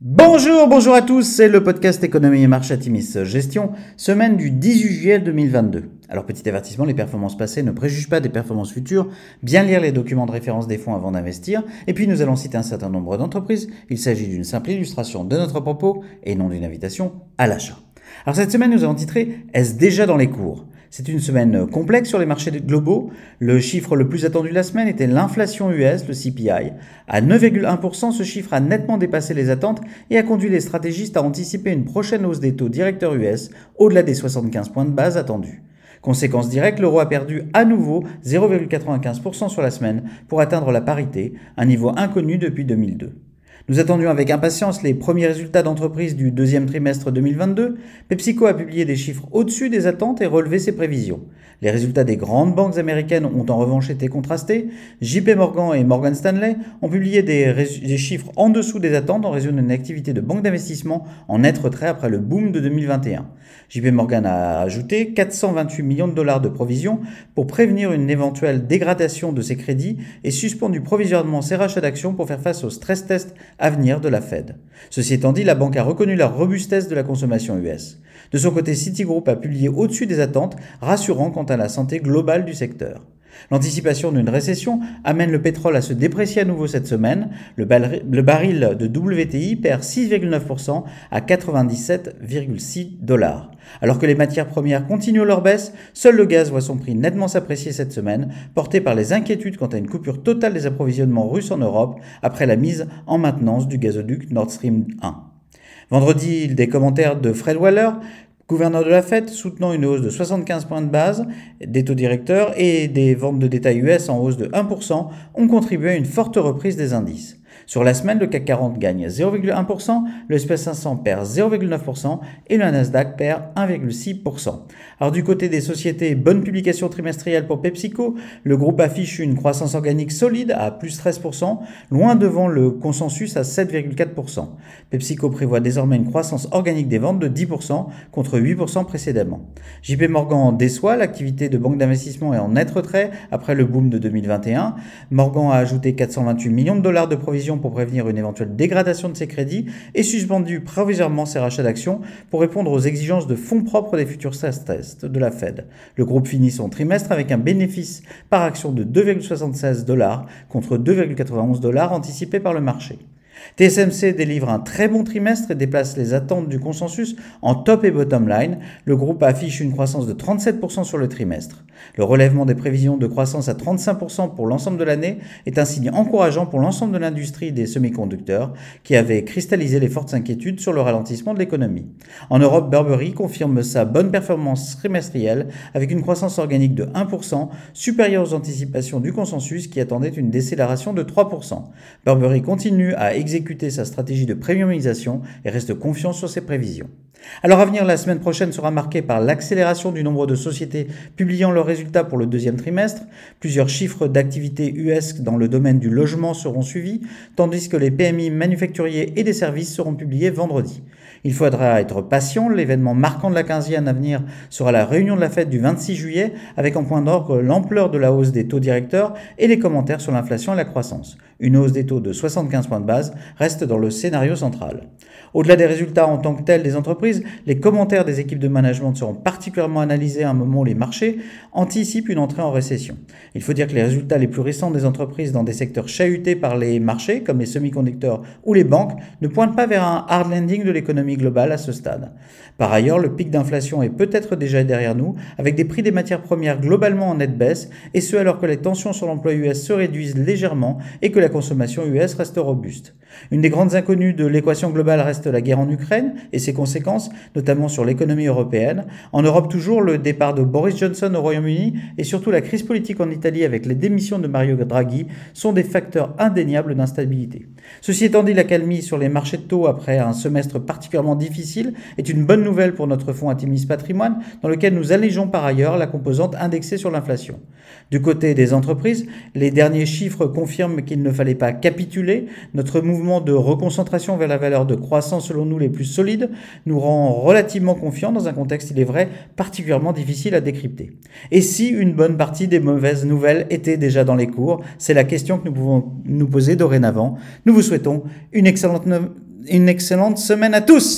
Bonjour, bonjour à tous, c'est le podcast Économie et Marché Atimis Gestion, semaine du 18 juillet 2022. Alors petit avertissement, les performances passées ne préjugent pas des performances futures, bien lire les documents de référence des fonds avant d'investir, et puis nous allons citer un certain nombre d'entreprises, il s'agit d'une simple illustration de notre propos et non d'une invitation à l'achat. Alors cette semaine nous avons titré Est-ce déjà dans les cours? C'est une semaine complexe sur les marchés globaux. Le chiffre le plus attendu de la semaine était l'inflation US, le CPI. À 9,1%, ce chiffre a nettement dépassé les attentes et a conduit les stratégistes à anticiper une prochaine hausse des taux directeurs US au-delà des 75 points de base attendus. Conséquence directe, l'euro a perdu à nouveau 0,95% sur la semaine pour atteindre la parité, un niveau inconnu depuis 2002. Nous attendions avec impatience les premiers résultats d'entreprise du deuxième trimestre 2022. PepsiCo a publié des chiffres au-dessus des attentes et relevé ses prévisions. Les résultats des grandes banques américaines ont en revanche été contrastés. JP Morgan et Morgan Stanley ont publié des, chiffres en dessous des attentes en raison d'une activité de banque d'investissement en net retrait après le boom de 2021. JP Morgan a ajouté 428 millions de dollars de provisions pour prévenir une éventuelle dégradation de ses crédits et suspendu provisoirement ses rachats d'actions pour faire face au stress test à venir de la Fed. Ceci étant dit, la banque a reconnu la robustesse de la consommation US. De son côté, Citigroup a publié au-dessus des attentes, rassurant quant à la santé globale du secteur. L'anticipation d'une récession amène le pétrole à se déprécier à nouveau cette semaine. Le, baril de WTI perd 6,9% à 97,6 dollars. Alors que les matières premières continuent leur baisse, seul le gaz voit son prix nettement s'apprécier cette semaine, porté par les inquiétudes quant à une coupure totale des approvisionnements russes en Europe après la mise en maintenance du gazoduc Nord Stream 1. Vendredi, des commentaires de Fred Waller gouverneur de la Fed soutenant une hausse de 75 points de base des taux directeurs et des ventes de détail US en hausse de 1% ont contribué à une forte reprise des indices. Sur la semaine, le CAC 40 gagne 0,1%, le SP 500 perd 0,9% et le Nasdaq perd 1,6%. Alors du côté des sociétés, bonne publication trimestrielle pour PepsiCo, le groupe affiche une croissance organique solide à plus 13%, loin devant le consensus à 7,4%. PepsiCo prévoit désormais une croissance organique des ventes de 10% contre 8% précédemment. JP Morgan déçoit, l'activité de banque d'investissement est en net retrait après le boom de 2021. Morgan a ajouté 428 millions de dollars de provisions pour prévenir une éventuelle dégradation de ses crédits et suspendu provisoirement ses rachats d'actions pour répondre aux exigences de fonds propres des futurs stress tests de la Fed. Le groupe finit son trimestre avec un bénéfice par action de 2,76 dollars contre 2,91 dollars anticipés par le marché. TSMC délivre un très bon trimestre et déplace les attentes du consensus en top et bottom line. Le groupe affiche une croissance de 37% sur le trimestre. Le relèvement des prévisions de croissance à 35% pour l'ensemble de l'année est un signe encourageant pour l'ensemble de l'industrie des semi-conducteurs qui avait cristallisé les fortes inquiétudes sur le ralentissement de l'économie. En Europe, Burberry confirme sa bonne performance trimestrielle avec une croissance organique de 1% supérieure aux anticipations du consensus qui attendait une décélération de 3%. Burberry continue à sa stratégie de premiumisation et reste confiant sur ses prévisions. Alors à venir, la semaine prochaine sera marquée par l'accélération du nombre de sociétés publiant leurs résultats pour le deuxième trimestre. Plusieurs chiffres d'activité US dans le domaine du logement seront suivis, tandis que les PMI manufacturiers et des services seront publiés vendredi. Il faudra être patient, l'événement marquant de la quinzième à venir sera la réunion de la fête du 26 juillet, avec en point d'orgue l'ampleur de la hausse des taux directeurs et les commentaires sur l'inflation et la croissance. Une hausse des taux de 75 points de base reste dans le scénario central. Au-delà des résultats en tant que tels des entreprises, les commentaires des équipes de management seront particulièrement analysés à un moment où les marchés anticipent une entrée en récession. Il faut dire que les résultats les plus récents des entreprises dans des secteurs chahutés par les marchés, comme les semi-conducteurs ou les banques, ne pointent pas vers un hard landing de l'économie globale à ce stade. Par ailleurs, le pic d'inflation est peut-être déjà derrière nous, avec des prix des matières premières globalement en nette baisse, et ce alors que les tensions sur l'emploi US se réduisent légèrement et que la consommation US reste robuste. Une des grandes inconnues de l'équation globale reste la guerre en Ukraine et ses conséquences, notamment sur l'économie européenne. En Europe toujours, le départ de Boris Johnson au Royaume-Uni et surtout la crise politique en Italie avec les démissions de Mario Draghi sont des facteurs indéniables d'instabilité. Ceci étant dit, la calmie sur les marchés de taux après un semestre particulièrement difficile est une bonne nouvelle pour notre fonds Atimis Patrimoine dans lequel nous allégeons par ailleurs la composante indexée sur l'inflation. Du côté des entreprises, les derniers chiffres confirment qu'il ne fallait pas capituler. Notre mouvement de reconcentration vers la valeur de croissance selon nous les plus solides nous rend relativement confiants dans un contexte, il est vrai, particulièrement difficile à décrypter. Et si une bonne partie des mauvaises nouvelles étaient déjà dans les cours C'est la question que nous pouvons nous poser dorénavant. Nous vous souhaitons une excellente une excellente semaine à tous